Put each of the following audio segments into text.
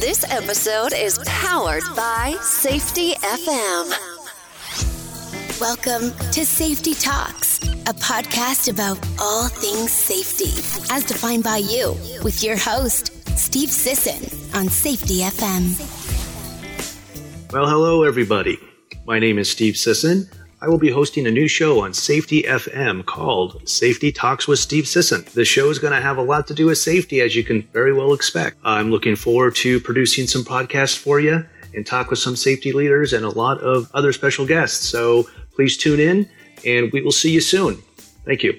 This episode is powered by Safety FM. Welcome to Safety Talks, a podcast about all things safety, as defined by you, with your host, Steve Sisson, on Safety FM. Well, hello, everybody. My name is Steve Sisson. I will be hosting a new show on Safety FM called Safety Talks with Steve Sisson. The show is going to have a lot to do with safety, as you can very well expect. I'm looking forward to producing some podcasts for you and talk with some safety leaders and a lot of other special guests. So please tune in, and we will see you soon. Thank you.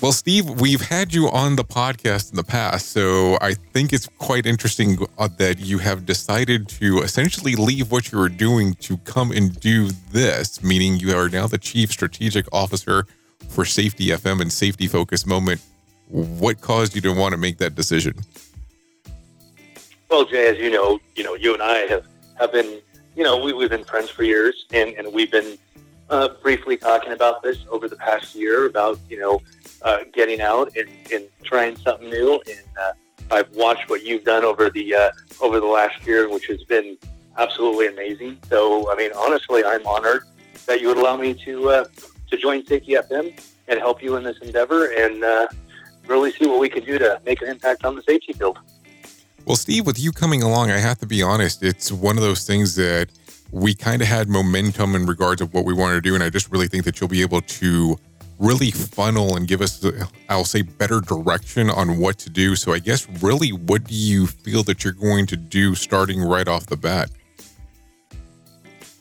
Well, Steve, we've had you on the podcast in the past, so I think it's quite interesting uh, that you have decided to essentially leave what you were doing to come and do this, meaning you are now the Chief Strategic Officer for Safety FM and Safety Focus Moment. What caused you to want to make that decision? Well, Jay, as you know, you know, you and I have, have been, you know, we, we've been friends for years, and, and we've been uh, briefly talking about this over the past year about, you know, uh, getting out and, and trying something new. And uh, I've watched what you've done over the uh, over the last year, which has been absolutely amazing. So, I mean, honestly, I'm honored that you would allow me to uh, to join Safety FM and help you in this endeavor and uh, really see what we can do to make an impact on the safety field. Well, Steve, with you coming along, I have to be honest, it's one of those things that we kind of had momentum in regards of what we wanted to do. And I just really think that you'll be able to really funnel and give us, I'll say, better direction on what to do. So I guess really, what do you feel that you're going to do starting right off the bat?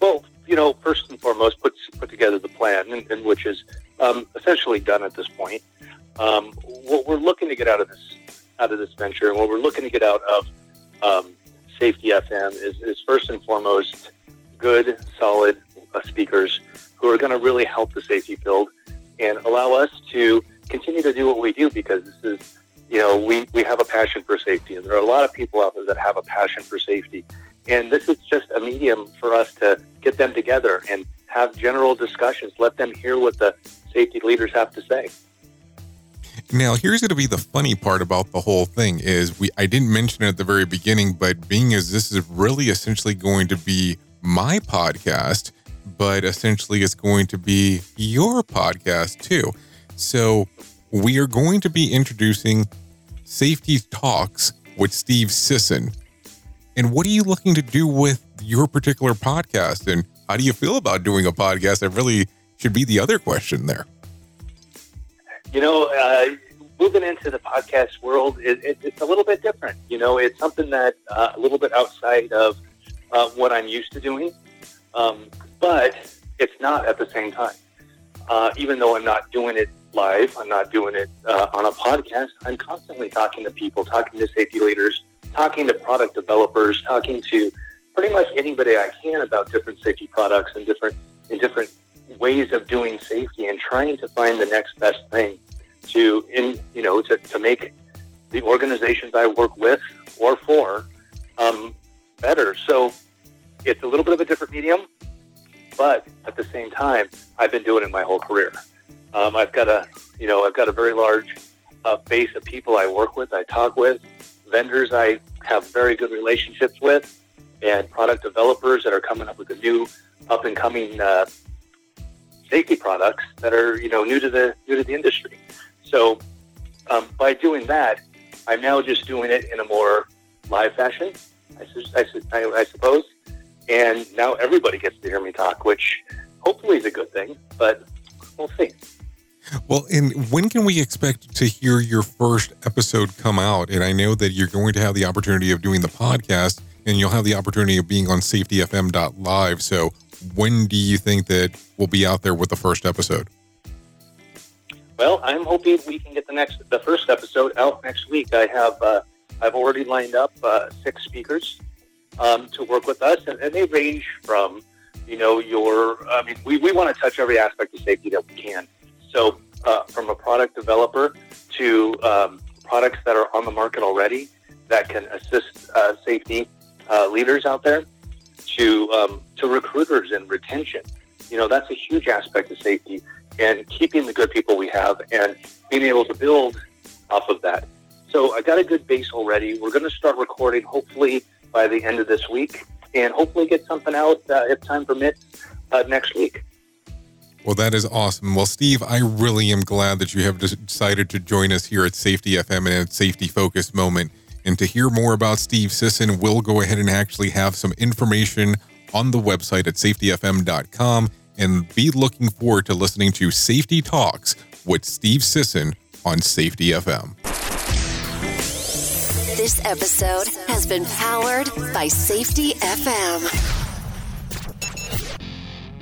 Well, you know, first and foremost, put put together the plan, and, and which is um, essentially done at this point. Um, what we're looking to get out of this out of this venture, and what we're looking to get out of um, Safety FM is, is first and foremost good, solid uh, speakers who are going to really help the safety field and allow us to continue to do what we do because this is, you know, we, we have a passion for safety and there are a lot of people out there that have a passion for safety. And this is just a medium for us to get them together and have general discussions, let them hear what the safety leaders have to say. Now, here's going to be the funny part about the whole thing is we I didn't mention it at the very beginning, but being as this is really essentially going to be my podcast, but essentially it's going to be your podcast too. So we are going to be introducing Safety Talks with Steve Sisson. And what are you looking to do with your particular podcast? And how do you feel about doing a podcast? That really should be the other question there. You know, uh, moving into the podcast world, it, it, it's a little bit different. You know, it's something that uh, a little bit outside of uh, what I'm used to doing, um, but it's not at the same time. Uh, even though I'm not doing it live, I'm not doing it uh, on a podcast. I'm constantly talking to people, talking to safety leaders, talking to product developers, talking to pretty much anybody I can about different safety products and different and different ways of doing safety, and trying to find the next best thing to in you know to, to make the organizations I work with or for um, better. So it's a little bit of a different medium, but at the same time, I've been doing it my whole career. Um, I've got a, you know, I've got a very large uh, base of people I work with, I talk with, vendors I have very good relationships with, and product developers that are coming up with the new up and coming uh, safety products that are, you know, new to the new to the industry. So um, by doing that, I'm now just doing it in a more live fashion I, I, I suppose. And now everybody gets to hear me talk, which hopefully is a good thing, but we'll see. Well, and when can we expect to hear your first episode come out? And I know that you're going to have the opportunity of doing the podcast and you'll have the opportunity of being on safetyfm.live. So when do you think that we'll be out there with the first episode? Well, I'm hoping we can get the next, the first episode out next week. I have uh, I've already lined up uh, six speakers um, to work with us, and, and, they range from, you know, your, I mean, we, we want to touch every aspect of safety that we can. So, uh, from a product developer to um, products that are on the market already that can assist uh, safety uh, leaders out there to, um, to recruiters and retention. You know, that's a huge aspect of safety and keeping the good people we have and being able to build off of that. So I got a good base already. We're going to start recording hopefully by the end of this week and hopefully get something out uh, if time permits uh, next week. Well, that is awesome. Well, Steve, I really am glad that you have decided to join us here at Safety FM and at Safety Focus Moment. And to hear more about Steve Sisson, we'll go ahead and actually have some information on the website at safetyfm.com and be looking forward to listening to Safety Talks with Steve Sisson on Safety FM. This episode has been powered by Safety FM.